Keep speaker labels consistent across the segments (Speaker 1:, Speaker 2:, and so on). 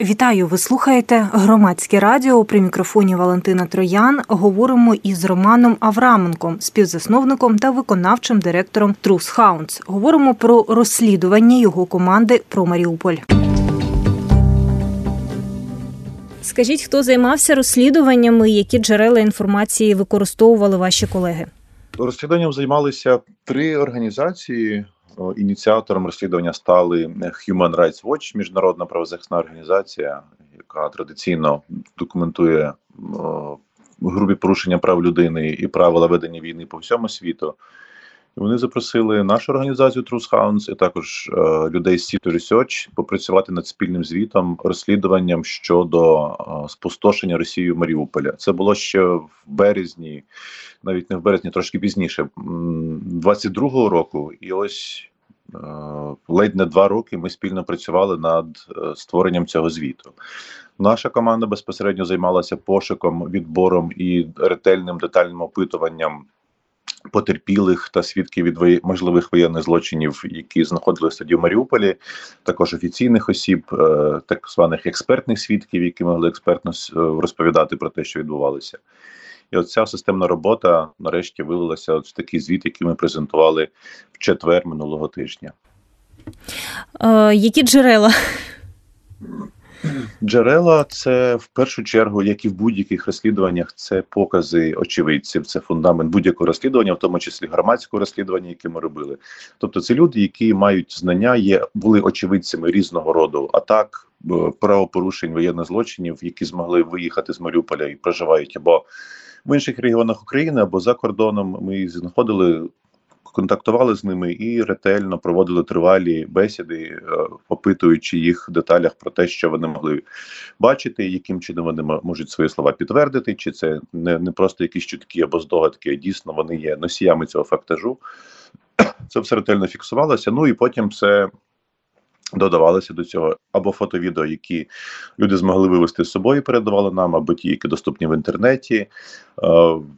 Speaker 1: Вітаю! Ви слухаєте громадське радіо при мікрофоні Валентина Троян. Говоримо із Романом Авраменком, співзасновником та виконавчим директором Трус Хаунс. Говоримо про розслідування його команди про Маріуполь. Скажіть, хто займався розслідуваннями, які джерела інформації використовували ваші колеги?
Speaker 2: Розслідуванням займалися три організації. Ініціатором розслідування стали Human Rights Watch, міжнародна правозахисна організація, яка традиційно документує грубі порушення прав людини і правила ведення війни по всьому світу. І Вони запросили нашу організацію Truth Hounds і також е, людей з City Research попрацювати над спільним звітом, розслідуванням щодо е, спустошення Росією Маріуполя. Це було ще в березні, навіть не в березні, трошки пізніше, 22-го року. І ось е, ледь не два роки ми спільно працювали над е, створенням цього звіту. Наша команда безпосередньо займалася пошуком, відбором і ретельним детальним опитуванням потерпілих та свідків від можливих воєнних злочинів, які знаходилися тоді в Маріуполі, також офіційних осіб, е, так званих експертних свідків, які могли експертно е, розповідати про те, що відбувалося. І от ця системна робота нарешті вилилася от в такий звіт, який ми презентували в четвер минулого тижня.
Speaker 1: Е, Які джерела?
Speaker 2: Джерела це в першу чергу, як і в будь-яких розслідуваннях, це покази очевидців, це фундамент будь-якого розслідування, в тому числі громадського розслідування, яке ми робили. Тобто, це люди, які мають знання, є були очевидцями різного роду атак, правопорушень, воєнних злочинів, які змогли виїхати з Маріуполя і проживають або в інших регіонах України, або за кордоном. Ми знаходили контактували з ними і ретельно проводили тривалі бесіди, е, опитуючи їх в деталях про те, що вони могли бачити, яким чином вони можуть свої слова підтвердити, чи це не не просто якісь чутки або здогадки, а дійсно вони є носіями цього фактажу. Це все ретельно фіксувалося. Ну і потім це Додавалися до цього або фото-відео, які люди змогли вивести з собою, передавали нам, або ті, які доступні в інтернеті. Е,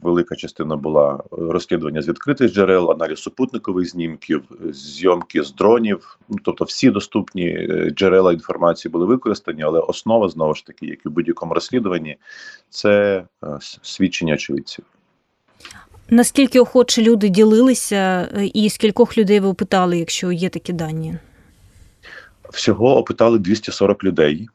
Speaker 2: велика частина була розслідування з відкритих джерел, аналіз супутникових знімків, зйомки з дронів. Ну, тобто, всі доступні е, джерела інформації були використані, але основа знову ж таки, як і в будь-якому розслідуванні, це е, свідчення очевидців.
Speaker 1: Наскільки охоче люди ділилися, і скількох людей ви опитали, якщо є такі дані?
Speaker 2: Всього опитали 240 людей,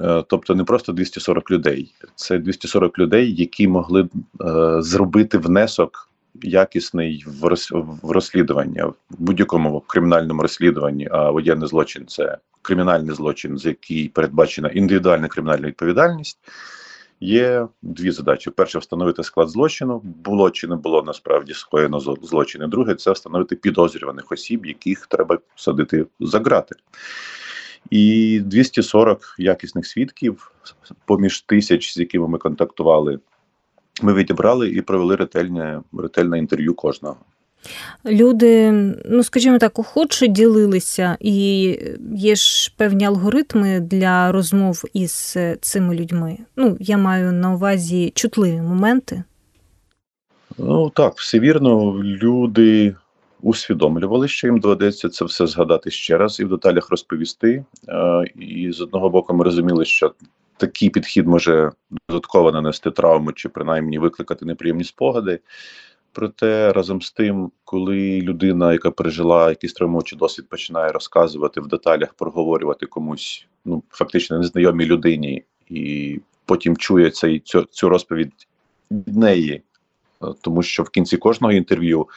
Speaker 2: е, тобто не просто 240 людей, це 240 людей, які могли е, зробити внесок якісний в роз, в розслідування в будь-якому кримінальному розслідуванні. А воєнний злочин це кримінальний злочин, за який передбачена індивідуальна кримінальна відповідальність. Є дві задачі: перше встановити склад злочину, було чи не було насправді скоєно злочин. І Друге це встановити підозрюваних осіб, яких треба садити за грати і 240 якісних свідків поміж тисяч, з якими ми контактували. Ми відібрали і провели ретельне ретельне інтерв'ю кожного.
Speaker 1: Люди, ну скажімо так, охоче ділилися, і є ж певні алгоритми для розмов із цими людьми. Ну, я маю на увазі чутливі моменти.
Speaker 2: Ну так, все вірно. Люди усвідомлювали, що їм доведеться це все згадати ще раз і в деталях розповісти. І з одного боку, ми розуміли, що такий підхід може додатково нанести травму чи принаймні викликати неприємні спогади. Проте разом з тим, коли людина, яка пережила якийсь травмуючий досвід, починає розказувати в деталях, проговорювати комусь, ну фактично незнайомій людині, і потім чує цей цю, цю розповідь від неї, тому що в кінці кожного інтерв'ю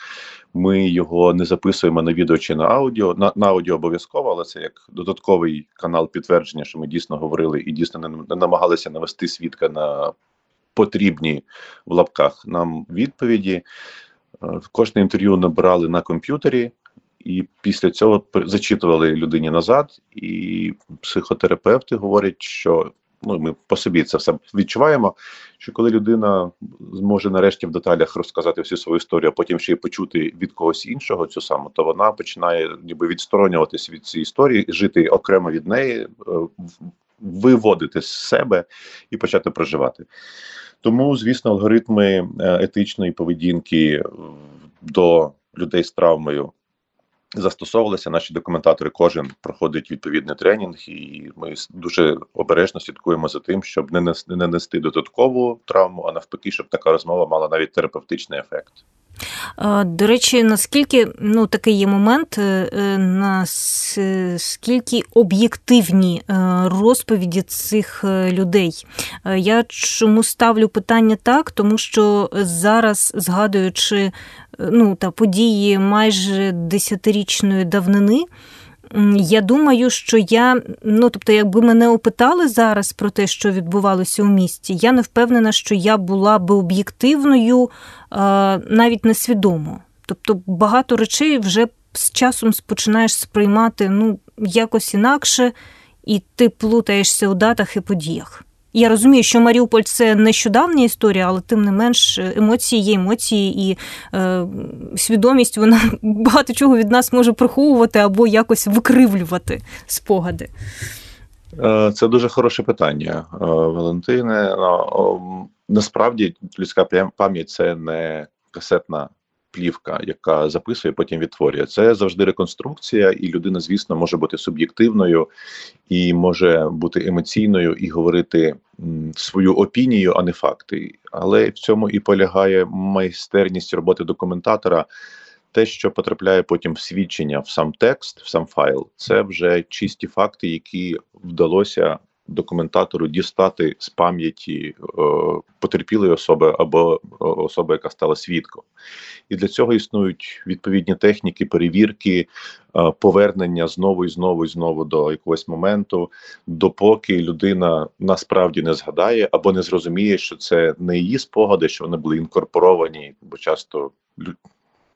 Speaker 2: ми його не записуємо на відео чи на аудіо. На, на аудіо обов'язково, але це як додатковий канал підтвердження, що ми дійсно говорили і дійсно не, не намагалися навести свідка на потрібні в лапках нам відповіді. Е, кожне інтерв'ю набирали на комп'ютері. І після цього зачитували людині назад, і психотерапевти говорять, що ну ми по собі це все відчуваємо. Що коли людина зможе нарешті в деталях розказати всю свою історію, а потім ще й почути від когось іншого цю саму, то вона починає ніби відсторонюватися від цієї історії, жити окремо від неї, е, виводити з себе і почати проживати. Тому, звісно, алгоритми е, етичної поведінки до людей з травмою застосовувалися. Наші документатори кожен проходить відповідний тренінг, і ми дуже обережно слідкуємо за тим, щоб не нести, не нести додаткову травму, а навпаки, щоб така розмова мала навіть терапевтичний ефект.
Speaker 1: До речі, наскільки ну такий є момент, е, е, наскільки об'єктивні е, розповіді цих людей? Я чому ставлю питання так, тому що зараз, згадуючи ну, та події майже десятирічної давнини. Я думаю, що я, ну тобто, якби мене опитали зараз про те, що відбувалося у місті, я не впевнена, що я була би об'єктивною навіть несвідомо. Тобто багато речей вже з часом починаєш сприймати ну, якось інакше, і ти плутаєшся у датах і подіях. Я розумію, що Маріуполь це нещодавня історія, але тим не менш емоції є емоції, і е, свідомість вона багато чого від нас може приховувати або якось викривлювати спогади.
Speaker 2: Е, це дуже хороше питання, е, Валентине. Насправді людська пам'ять це не касетна плівка, яка записує, потім відтворює. Це завжди реконструкція, і людина, звісно, може бути суб'єктивною і може бути емоційною і говорити свою опінію, а не факти. Але в цьому і полягає майстерність роботи документатора. Те, що потрапляє потім в свідчення в сам текст, в сам файл, це вже чисті факти, які вдалося документатору дістати з пам'яті е, потерпілої особи або е, особи, яка стала свідком, і для цього існують відповідні техніки, перевірки, е, повернення знову і знову і знову до якогось моменту, допоки людина насправді не згадає або не зрозуміє, що це не її спогади, що вони були інкорпоровані, бо часто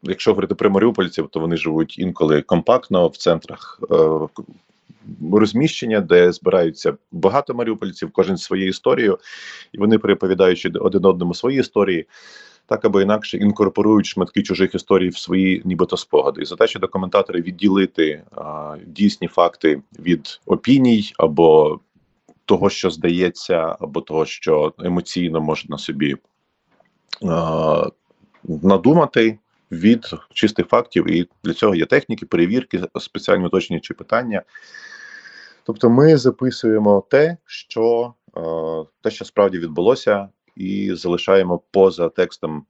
Speaker 2: Якщо говорити про маріупольців, то вони живуть інколи компактно в центрах розміщення, де збираються багато маріупольців, кожен своєю історією, і вони переповідаючи один одному свої історії. Так або інакше інкорпорують шматки чужих історій в свої, нібито спогади. І задача документатора відділити а, дійсні факти від опіній або того, що здається, або того, що емоційно можна собі а, надумати від чистих фактів. І для цього є техніки, перевірки, спеціальні уточнюючі питання. Тобто ми записуємо те, що е, те, що справді відбулося, і залишаємо поза текстом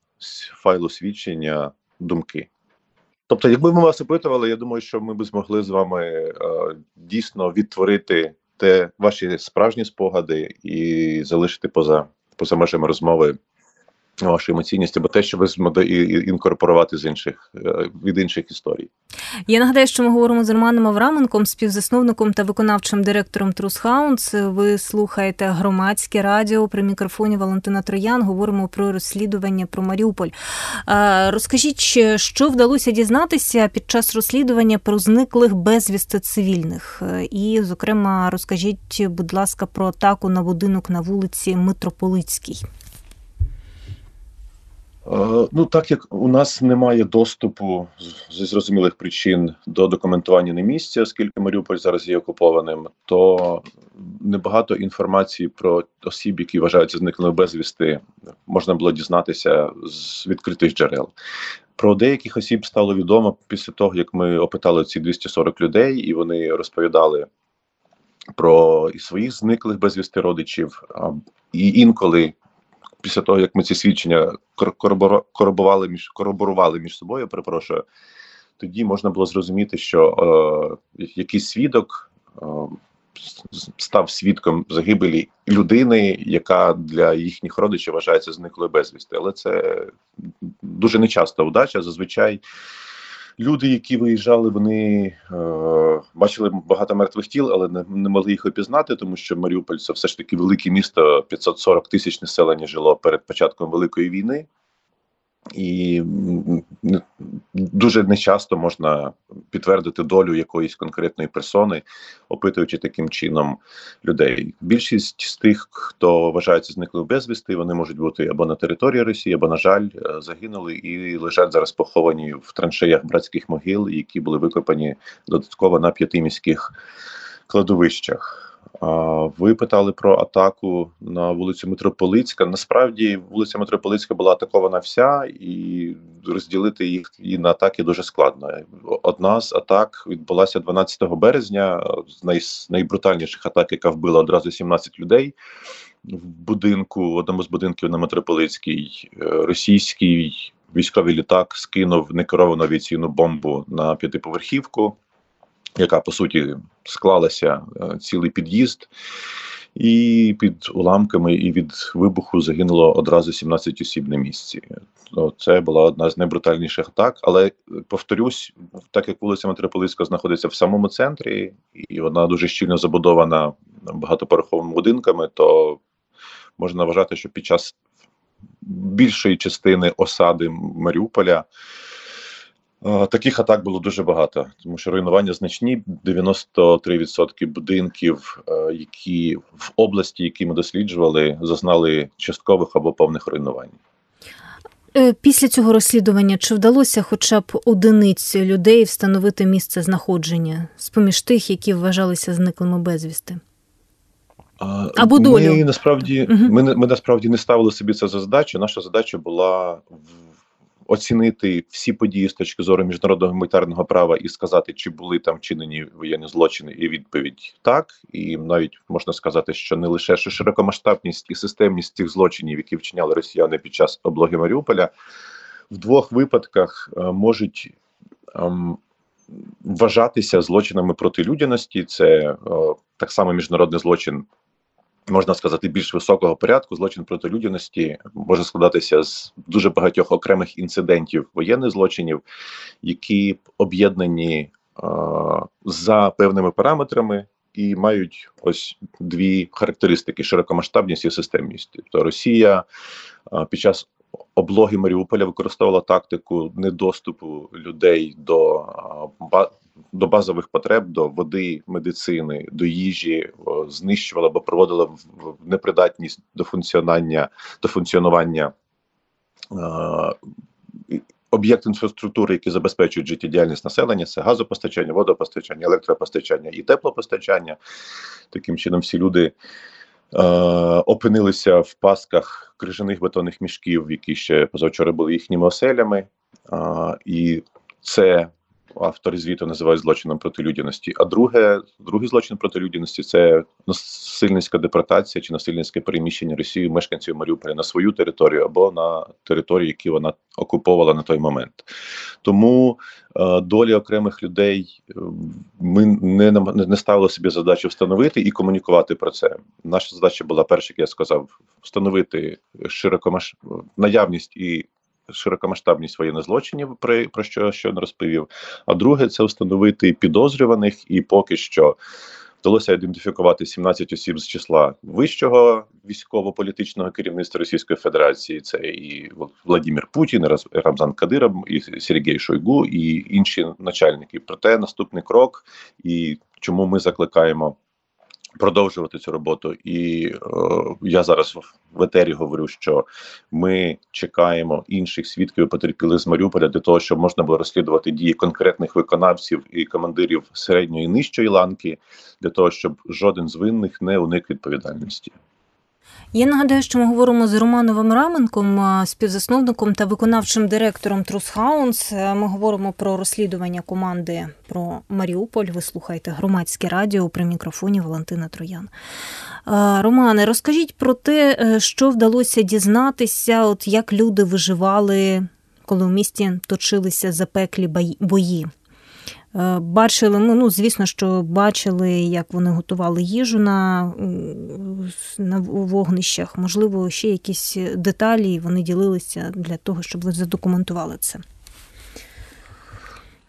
Speaker 2: файлу свідчення думки. Тобто, якби ми вас опитували, я думаю, що ми б змогли з вами е, дійсно відтворити те ваші справжні спогади і залишити поза поза межами розмови вашу емоційність або те, що ви змогли інкорпорувати з інших е, від інших історій.
Speaker 1: Я нагадаю, що ми говоримо з Романом Авраменком, співзасновником та виконавчим директором Трус Хаунс. Ви слухаєте громадське радіо при мікрофоні Валентина Троян. Говоримо про розслідування про Маріуполь. Розкажіть, що вдалося дізнатися під час розслідування про зниклих безвісти цивільних, і, зокрема, розкажіть, будь ласка, про атаку на будинок на вулиці Митрополицькій.
Speaker 2: Е, ну, так як у нас немає доступу зі зрозумілих причин до документування на місці, оскільки Маріуполь зараз є окупованим, то небагато інформації про осіб, які вважаються зниклими безвісти, можна було дізнатися з відкритих джерел. Про деяких осіб стало відомо після того, як ми опитали ці 240 людей, і вони розповідали про і своїх зниклих безвісти родичів, і інколи після того, як ми ці свідчення корабували між кораборували між собою, перепрошую, тоді можна було зрозуміти, що е, якийсь свідок е, став свідком загибелі людини, яка для їхніх родичів вважається зниклою безвісти. Але це дуже нечаста удача. Зазвичай люди, які виїжджали, вони е, бачили багато мертвих тіл, але не, не могли їх опізнати, тому що Маріуполь це все ж таки велике місто, 540 тисяч населення жило перед початком великої війни і дуже нечасто можна підтвердити долю якоїсь конкретної персони, опитуючи таким чином людей. Більшість з тих, хто вважається зниклим безвісти, вони можуть бути або на території Росії, або на жаль, е, загинули і лежать зараз поховані в траншеях братських могил, які були викопані додатково на п'яти міських кладовищах. Ви питали про атаку на вулицю Митрополицька. Насправді вулиця Митрополицька була атакована вся, і розділити їх і на атаки дуже складно. Одна з атак відбулася 12 березня, з най, найбрутальніших атак, яка вбила одразу 17 людей в будинку, в одному з будинків на Митрополицькій, е, російський військовий літак скинув некеровану авіаційну бомбу на п'ятиповерхівку, яка по суті склалася е, цілий під'їзд. І під уламками і від вибуху загинуло одразу 17 осіб на місці. Це була одна з найбрутальніших атак. Але повторюсь, так як вулиця Митрополицька знаходиться в самому центрі, і вона дуже щільно забудована багатоповерховими будинками, то можна вважати, що під час більшої частини осади Маріуполя. Таких атак було дуже багато, тому що руйнування значні 93% будинків, які в області, які ми досліджували, зазнали часткових або повних руйнувань.
Speaker 1: Е, після цього розслідування чи вдалося хоча б одиниць людей встановити місце знаходження з поміж тих, які вважалися зниклими безвісти?
Speaker 2: Або долю. Ми насправді угу. ми, ми насправді не ставили собі це за задачу. Наша задача була оцінити всі події з точки зору міжнародного гуманітарного права і сказати, чи були там вчинені воєнні злочини, і відповідь так. І навіть можна сказати, що не лише широкомасштабність і системність цих злочинів, які вчиняли росіяни під час облоги Маріуполя, в двох випадках е, можуть. Ем, Вважатися злочинами проти людяності, це о, е, так само міжнародний злочин можна сказати, більш високого порядку злочин проти людяності може складатися з дуже багатьох окремих інцидентів воєнних злочинів, які об'єднані е, за певними параметрами. І мають ось дві характеристики: широкомасштабність і системність. Тобто Росія під час облоги Маріуполя використовувала тактику недоступу людей до до базових потреб, до води, медицини, до їжі, знищувала або проводила в непридатність до функціонування до функціонування. Об'єкт інфраструктури, які забезпечують життєдіяльність населення, це газопостачання, водопостачання, електропостачання і теплопостачання. Таким чином, всі люди е, опинилися в пасках крижаних бетонних мішків, які ще позавчора були їхніми оселями, е, і це автори звіту називають злочином проти людяності. А друге, другий злочин проти людяності це насильницька депортація чи насильницьке переміщення Росії мешканців Маріуполя на свою територію або на територію, які вона окуповувала на той момент. Тому е, долі окремих людей е, ми не не ставили собі задачу встановити і комунікувати про це. Наша задача була перша, як я сказав, встановити широкомаш наявність і широкомасштабність воєнних злочинів, про, про що щойно розповів. А друге це встановити підозрюваних, і поки що вдалося ідентифікувати 17 осіб з числа вищого військово-політичного керівництва Російської Федерації. Це і Владимир Путін, і Рамзан Кадиров, і Сергій Шойгу, і інші начальники. Проте наступний крок, і чому ми закликаємо продовжувати цю роботу. І е, я зараз в етері говорю, що ми чекаємо інших свідків і потерпілих з Маріуполя для того, щоб можна було розслідувати дії конкретних виконавців і командирів середньої і нижчої ланки, для того, щоб жоден з винних не уник відповідальності.
Speaker 1: Я нагадаю, що ми говоримо з Романовим Раменком, співзасновником та виконавчим директором Трусхаунс. Ми говоримо про розслідування команди про Маріуполь. Ви слухаєте громадське радіо при мікрофоні Валентина Троян. Романе, розкажіть про те, е, що вдалося дізнатися, от як люди виживали, коли у місті точилися запеклі бої. Е, бачили, ну, ну, звісно, що бачили, як вони готували їжу на на вогнищах. Можливо, ще якісь деталі, вони ділилися для того, щоб ви задокументували це.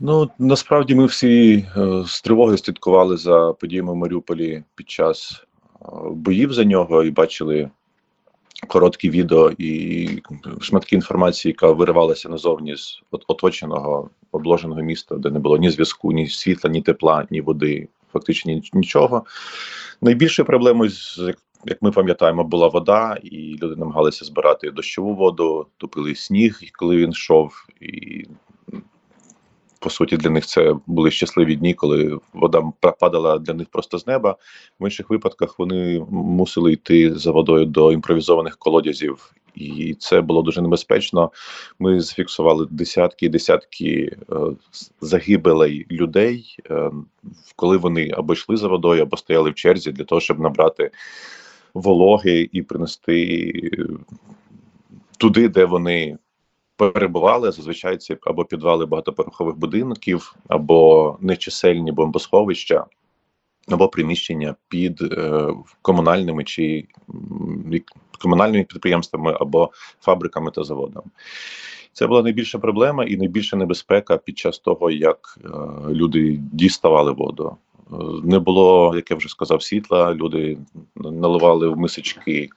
Speaker 2: Ну насправді ми всі е, з тривогою слідкували за подіями в Маріуполі під час е, боїв за нього і бачили короткі відео і шматки інформації, яка виривалася назовні з оточеного обложеного міста, де не було ні зв'язку, ні світла, ні тепла, ні води, фактично нічого. Найбільшою проблемою як ми пам'ятаємо, була вода, і люди намагалися збирати дощову воду, тупили сніг, коли він йшов, і по суті, для них це були щасливі дні, коли вода падала для них просто з неба. В інших випадках вони мусили йти за водою до імпровізованих колодязів і це було дуже небезпечно. Ми зафіксували десятки і десятки е, загибелей людей, е, коли вони або йшли за водою, або стояли в черзі для того, щоб набрати вологи і принести туди, де вони перебували. Зазвичай це або підвали багатоповерхових будинків, або нечисельні бомбосховища, або приміщення під е, комунальними чи комунальними підприємствами або фабриками та заводами. Це була найбільша проблема і найбільша небезпека під час того, як е, люди діставали воду. Е, не було, як я вже сказав, світла. Люди наливали в мисочки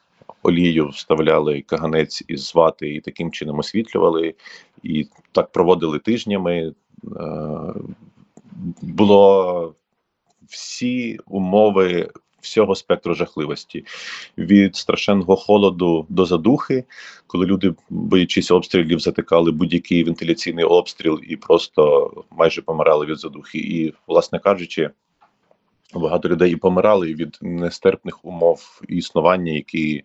Speaker 2: олію, вставляли каганець із вати і таким чином освітлювали, і так проводили тижнями. Е, було всі умови всього спектру жахливості від страшенного холоду до задухи, коли люди, боячись обстрілів, затикали будь-який вентиляційний обстріл і просто майже помирали від задухи. І, власне кажучи, багато людей і помирали від нестерпних умов існування, які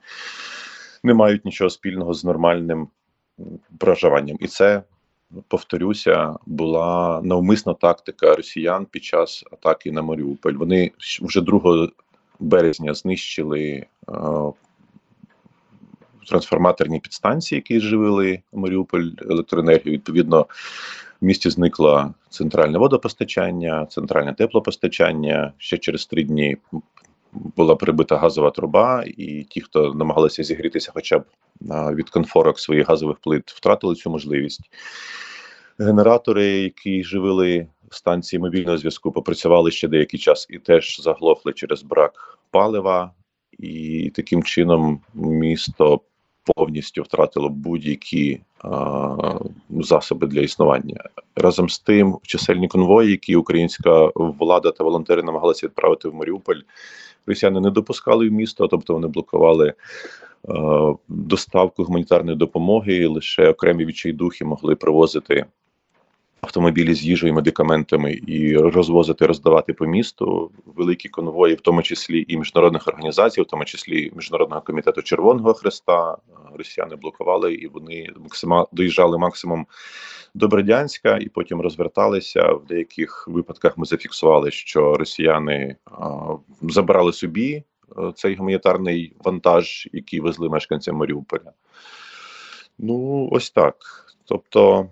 Speaker 2: не мають нічого спільного з нормальним проживанням, і це повторюся, була навмисна тактика росіян під час атаки на Маріуполь. Вони вже 2 березня знищили е, трансформаторні підстанції, які живили Маріуполь електроенергію. Відповідно, в місті зникло центральне водопостачання, центральне теплопостачання. Ще через три дні була прибита газова труба, і ті, хто намагалися зігрітися, хоча б від конфорок своїх газових плит, втратили цю можливість. Генератори, які живили станції мобільного зв'язку, попрацювали ще деякий час і теж заглохли через брак палива, і таким чином місто повністю втратило будь-які засоби для існування. Разом з тим, чисельні конвої, які українська влада та волонтери намагалися відправити в Маріуполь, росіяни не допускали в місто, тобто вони блокували. Доставку гуманітарної допомоги лише окремі відчайдухи могли привозити автомобілі з їжею, медикаментами і розвозити, роздавати по місту великі конвої, в тому числі і міжнародних організацій, в тому числі міжнародного комітету Червоного Хреста. Росіяни блокували і вони максима доїжджали максимум до Бердянська і потім розверталися. В деяких випадках ми зафіксували, що росіяни а, забрали собі а, цей гуманітарний вантаж, який везли мешканцям Маріуполя. Ну, ось так. Тобто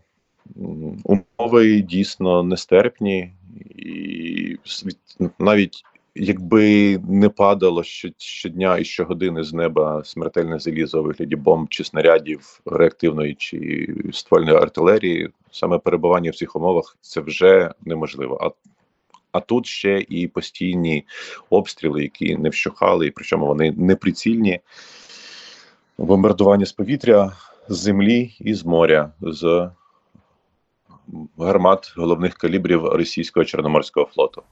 Speaker 2: умови дійсно нестерпні, і навіть якби не падало щодня і щогодини з неба смертельне залізо у вигляді бомб чи снарядів реактивної чи ствольної артилерії, саме перебування в цих умовах це вже неможливо. А а тут ще і постійні обстріли, які не вщухали, і причому вони неприцільні. Бомбардування з повітря, з землі і з моря. з гармат головних калібрів російського чорноморського флоту.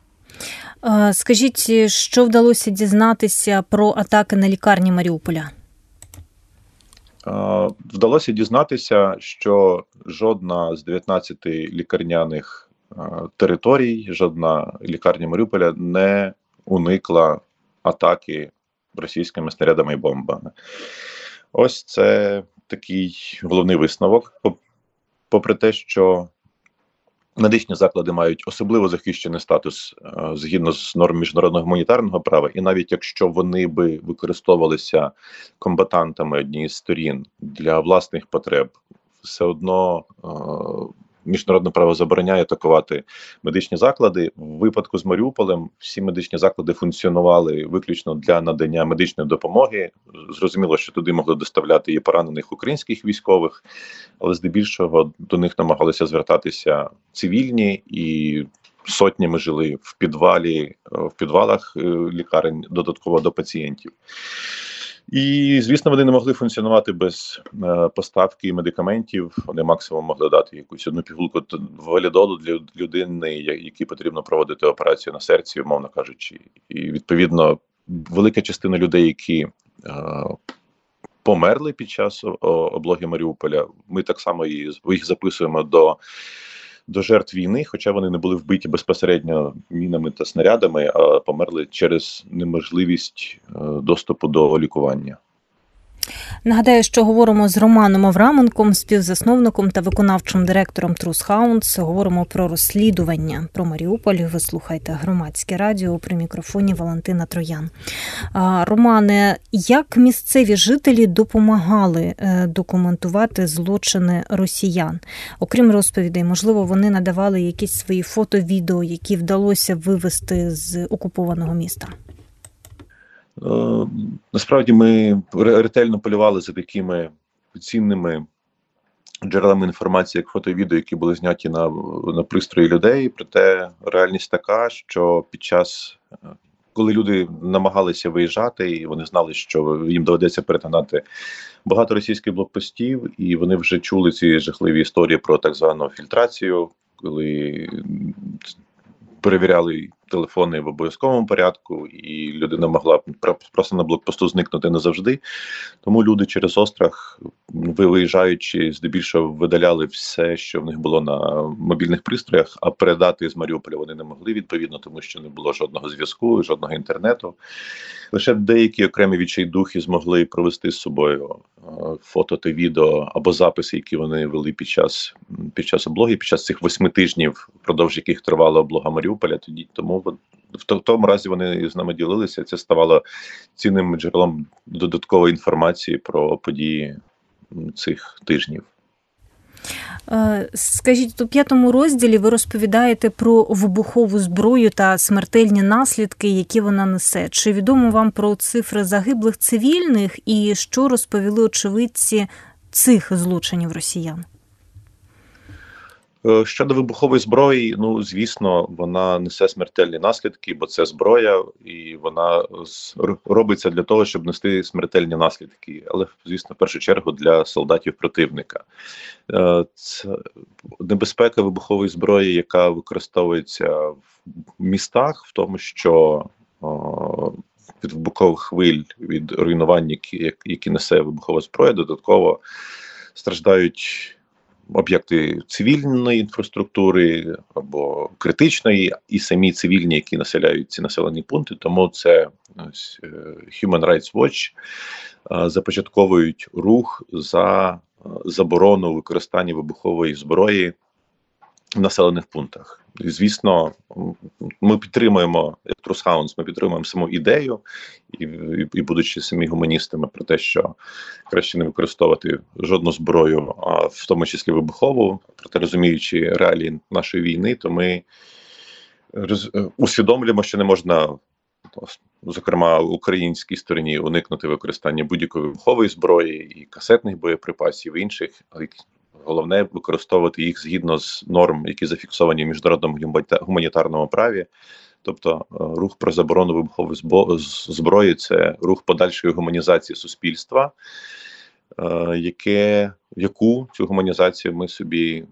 Speaker 1: Скажіть, що вдалося дізнатися про атаки на лікарні Маріуполя?
Speaker 2: Вдалося дізнатися, що жодна з 19 лікарняних територій, жодна лікарня Маріуполя не уникла атаки російськими снарядами і бомбами. Ось це такий головний висновок. Попри те, що Медичні заклади мають особливо захищений статус е, згідно з норм міжнародного гуманітарного права, і навіть якщо вони би використовувалися комбатантами однієї з сторін для власних потреб, все одно е, міжнародне право забороняє атакувати медичні заклади. В випадку з Маріуполем всі медичні заклади функціонували виключно для надання медичної допомоги. Зрозуміло, що туди могли доставляти і поранених українських військових, але здебільшого до них намагалися звертатися цивільні і. Сотнями жили в підвалі в підвалах е, лікарень додатково до пацієнтів. І звісно, вони не могли функціонувати без е, поставки медикаментів. Вони максимум могли дати якусь одну пігулку валідолу для людини, якій потрібно проводити операцію на серці, умовно кажучи, і відповідно велика частина людей, які е, померли під час облоги Маріуполя. Ми так само їх записуємо до до жертв війни, хоча вони не були вбиті безпосередньо мінами та снарядами, а померли через неможливість е, доступу до лікування.
Speaker 1: Нагадаю, що говоримо з Романом Авраменком, співзасновником та виконавчим директором Трус Хаунс. Говоримо про розслідування про Маріуполь. Ви слухаєте громадське радіо при мікрофоні Валентина Троян. Романе, як місцеві жителі допомагали е, документувати злочини росіян? Окрім розповідей, можливо, вони надавали якісь свої фото, відео, які вдалося вивести з окупованого міста.
Speaker 2: Насправді ми ретельно полювали за такими цінними джерелами інформації, як фото і відео, які були зняті на на пристрої людей. Проте реальність така, що під час е, коли люди намагалися виїжджати, і вони знали, що їм доведеться перетинати багато російських блокпостів, і вони вже чули ці жахливі історії про так звану фільтрацію, коли перевіряли телефони в обов'язковому порядку, і людина могла просто на блокпосту зникнути назавжди. Тому люди через острах, виїжджаючи, здебільшого видаляли все, що в них було на мобільних пристроях, а передати з Маріуполя вони не могли відповідно, тому що не було жодного зв'язку, жодного інтернету. Лише деякі окремі відчайдухи змогли провести з собою е, фото та відео або записи, які вони вели під час під час облоги, під час цих восьми тижнів, впродовж яких тривала облога Маріуполя. Тоді тому в тому разі вони з нами ділилися. Це ставало цінним джерелом додаткової інформації про події цих тижнів.
Speaker 1: Е, скажіть, у п'ятому розділі ви розповідаєте про вибухову зброю та смертельні наслідки, які вона несе. Чи відомо вам про цифри загиблих цивільних і що розповіли очевидці цих злочинів росіян?
Speaker 2: Е, щодо вибухової зброї, ну звісно, вона несе смертельні наслідки, бо це зброя, і вона робиться для того, щоб нести смертельні наслідки. Але звісно, в першу чергу для солдатів противника. Е, це небезпека вибухової зброї, яка використовується в містах, в тому, що від вибухових хвиль від руйнувань, які, які несе вибухова зброя, додатково страждають об'єкти цивільної інфраструктури або критичної, і самі цивільні, які населяють ці населені пункти. Тому це ось, е, Human Rights Watch започатковують рух за заборону використання вибухової зброї населених пунктах. І, Звісно, ми підтримуємо Трусхаунс, ми підтримуємо саму ідею, і, і, і будучи самі гуманістами, про те, що краще не використовувати жодну зброю, а в тому числі вибухову, проте розуміючи реалії нашої війни, то ми роз, усвідомлюємо, що не можна. Зокрема, українській стороні уникнути використання будь-якої вибухової зброї і касетних боєприпасів і інших Головне використовувати їх згідно з норм, які зафіксовані в міжнародному гуманітарному праві. Тобто е, рух про заборону вибухової зброї це рух подальшої гуманізації суспільства, е, яке яку цю гуманізацію ми собі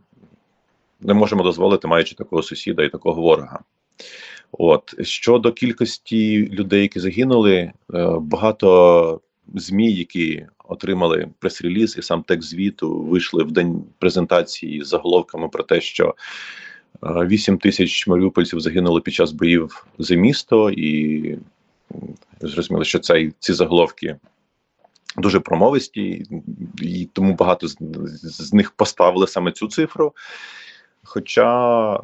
Speaker 2: не можемо дозволити, маючи такого сусіда і такого ворога. От щодо кількості людей, які загинули, е, багато змі, які отримали прес-реліз і сам текст звіту вийшли в день презентації з заголовками про те, що 8 тисяч маріупольців загинули під час боїв за місто, і зрозуміло, що це ці заголовки. Дуже промовисті, і тому багато з, з них поставили саме цю цифру. Хоча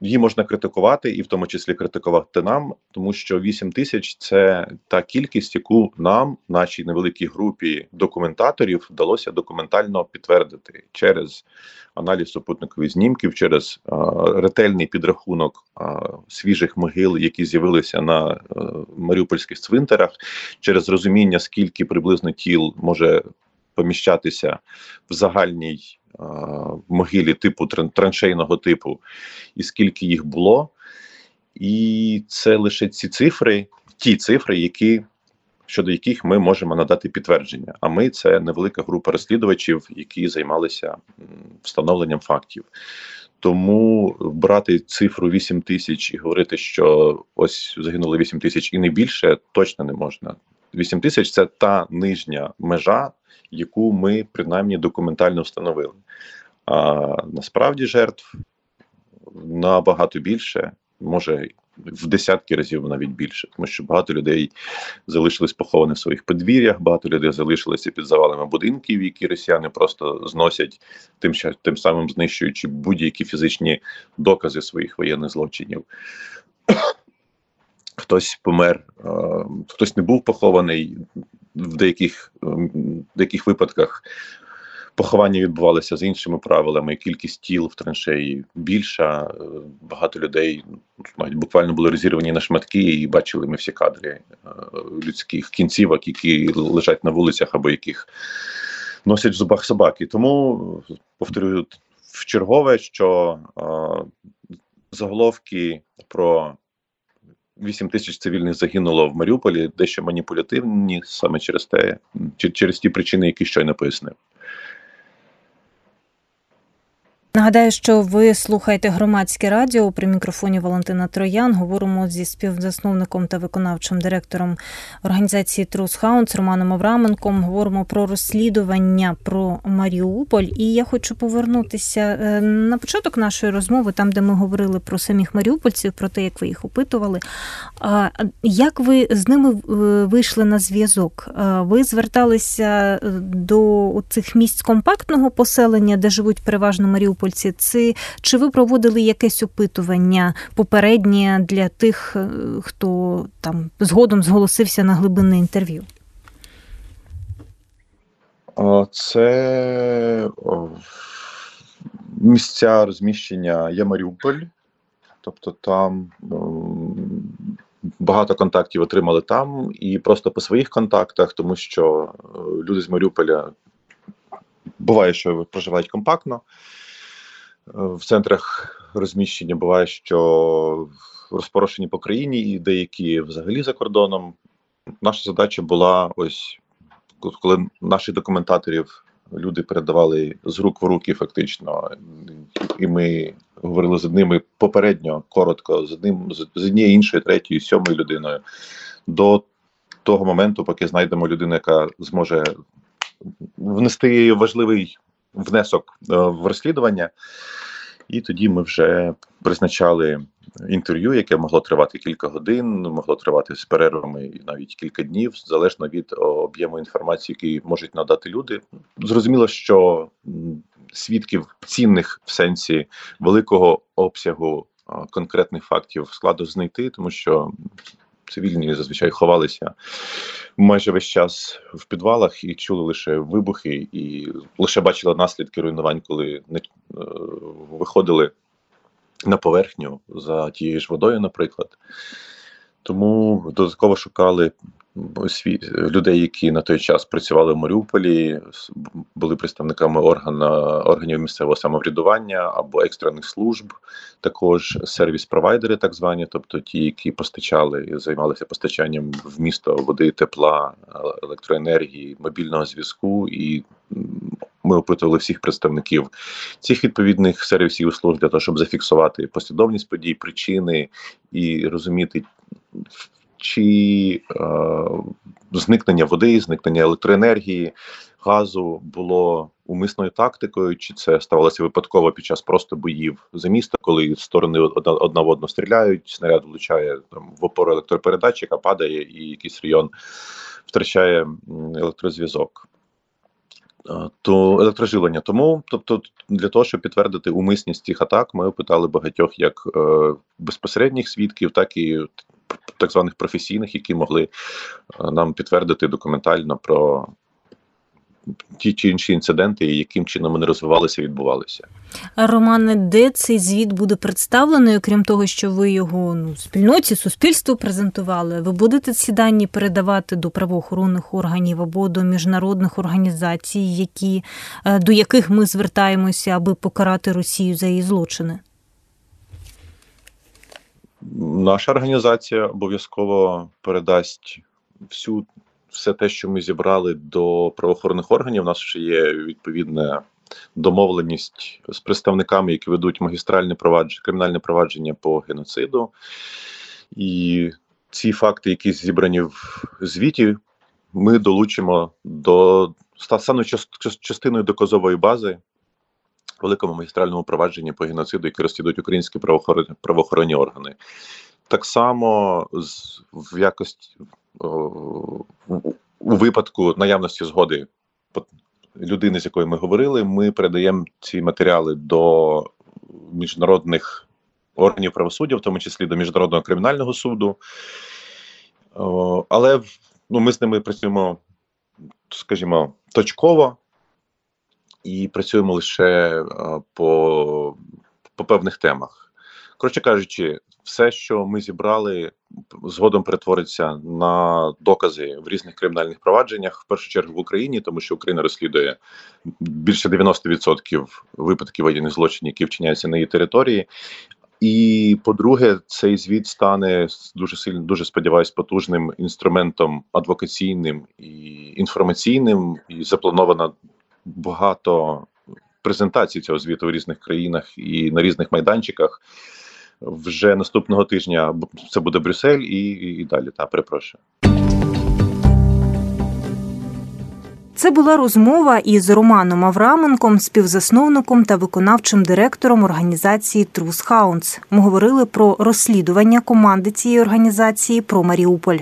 Speaker 2: Її можна критикувати, і в тому числі критикувати нам, тому що 8 тисяч це та кількість, яку нам, нашій невеликій групі документаторів, вдалося документально підтвердити через аналіз супутникових знімків, через а, ретельний підрахунок а, свіжих могил, які з'явилися на а, маріупольських цвинтарах, через розуміння, скільки приблизно тіл може поміщатися в загальній могилі типу траншейного типу, і скільки їх було. І це лише ці цифри, ті цифри, які щодо яких ми можемо надати підтвердження. А ми це невелика група розслідувачів, які займалися встановленням фактів. Тому брати цифру 8 тисяч і говорити, що ось загинуло 8 тисяч і не більше, точно не можна. 8 тисяч це та нижня межа, яку ми принаймні документально встановили. А насправді жертв набагато більше, може в десятки разів навіть більше, тому що багато людей залишились поховані в своїх подвір'ях, багато людей залишилися під завалами будинків, які росіяни просто зносять, тим тим самим знищуючи будь-які фізичні докази своїх воєнних злочинів. Хтось помер, хтось не був похований в деяких в деяких випадках поховання відбувалися з іншими правилами. Кількість тіл в траншеї більша. Е, багато людей навіть буквально були розірвані на шматки, і бачили ми всі кадри е, людських кінцівок, які лежать на вулицях або яких носять в зубах собаки. Тому повторюю чергове, що е, заголовки про 8 тисяч цивільних загинуло в Маріуполі, дещо маніпулятивні саме через те, через ті причини, які щойно пояснив.
Speaker 1: Нагадаю, що ви слухаєте громадське радіо при мікрофоні Валентина Троян. Говоримо зі співзасновником та виконавчим директором організації Трус Хаунс Романом Авраменком. Говоримо про розслідування про Маріуполь. І я хочу повернутися е, на початок нашої розмови, там де ми говорили про самих маріупольців, про те, як ви їх опитували. Як ви з ними е, вийшли на зв'язок? Ви зверталися е, до цих місць компактного поселення, де живуть переважно Маріуполь? Це чи ви проводили якесь опитування попереднє для тих, е, хто там згодом зголосився на глибинне інтерв'ю?
Speaker 2: Це місця розміщення є Маріуполь, тобто там багато контактів отримали там і просто по своїх контактах, тому що е, люди з Маріуполя буває, що проживають компактно в центрах розміщення буває, що розпорошені по країні, і деякі взагалі за кордоном. Наша задача була ось коли наших документаторів люди передавали з рук в руки, фактично, і ми говорили з одними попередньо коротко, з одним з однією іншою, третьою, сьомою людиною до того моменту, поки знайдемо людину, яка зможе внести важливий внесок е, в розслідування. І тоді ми вже призначали інтерв'ю, яке могло тривати кілька годин, могло тривати з перервами навіть кілька днів, залежно від об'єму інформації, який можуть надати люди. Зрозуміло, що свідків цінних в сенсі великого обсягу конкретних фактів складно знайти, тому що цивільні зазвичай ховалися майже весь час в підвалах і чули лише вибухи, і лише бачили наслідки руйнувань, коли не е, виходили на поверхню за тією ж водою, наприклад. Тому додатково шукали людей, які на той час працювали в Маріуполі, були представниками органа, органів місцевого самоврядування або екстрених служб, також сервіс-провайдери, так звані, тобто ті, які постачали займалися постачанням в місто води, тепла, електроенергії, мобільного зв'язку і. Ми опитували всіх представників цих відповідних сервісів і служб для того, щоб зафіксувати послідовність подій, причини і розуміти, чи е, зникнення води, зникнення електроенергії, газу було умисною тактикою, чи це ставалося випадково під час просто боїв за місто, коли сторони одна, одна в одну стріляють, снаряд влучає там в опору електропередатчика, падає, і якийсь район втрачає електрозв'язок. Е, то електроживлення. Тому, тобто, для того, щоб підтвердити умисність цих атак, ми опитали багатьох як е, безпосередніх свідків, так і так званих професійних, які могли е, нам підтвердити документально про ті чи інші інциденти, і яким чином вони розвивалися відбувалися.
Speaker 1: Романе, де цей звіт буде представлений, окрім того, що ви його ну спільноті, суспільству презентували, ви будете ці дані передавати до правоохоронних органів або до міжнародних організацій, які е, до яких ми звертаємося, аби покарати Росію за її злочини?
Speaker 2: Наша організація обов'язково передасть всю все те, що ми зібрали до правоохоронних органів. У нас ще є відповідна домовленість з представниками, які ведуть магістральне провадження, кримінальне провадження по геноциду. І ці факти, які зібрані в звіті, ми долучимо до стануть частиною доказової бази великому магістральному провадженні по геноциду, яке розслідують українські правоохоронні органи. Так само з в якості о, у- випадку наявності згоди людини, з якою ми говорили, ми передаємо ці матеріали до міжнародних органів правосуддя, в тому числі до міжнародного кримінального суду. О, але ну, ми з ними працюємо, скажімо, точково і працюємо лише е, по, по певних темах. Коротше кажучи, все, що ми зібрали, згодом перетвориться на докази в різних кримінальних провадженнях, в першу чергу в Україні, тому що Україна розслідує більше 90% випадків воєнних злочинів, які вчиняються на її території. І по-друге, цей звіт стане дуже сильно, дуже сподіваюсь, потужним інструментом адвокаційним і інформаційним, і заплановано багато презентацій цього звіту в різних країнах і на різних майданчиках. Вже наступного тижня це буде Брюссель і, і, і далі. Та перепрошую.
Speaker 1: Це була розмова із Романом Авраменком, співзасновником та виконавчим директором організації Трус Хаунс. Ми говорили про розслідування команди цієї організації про Маріуполь.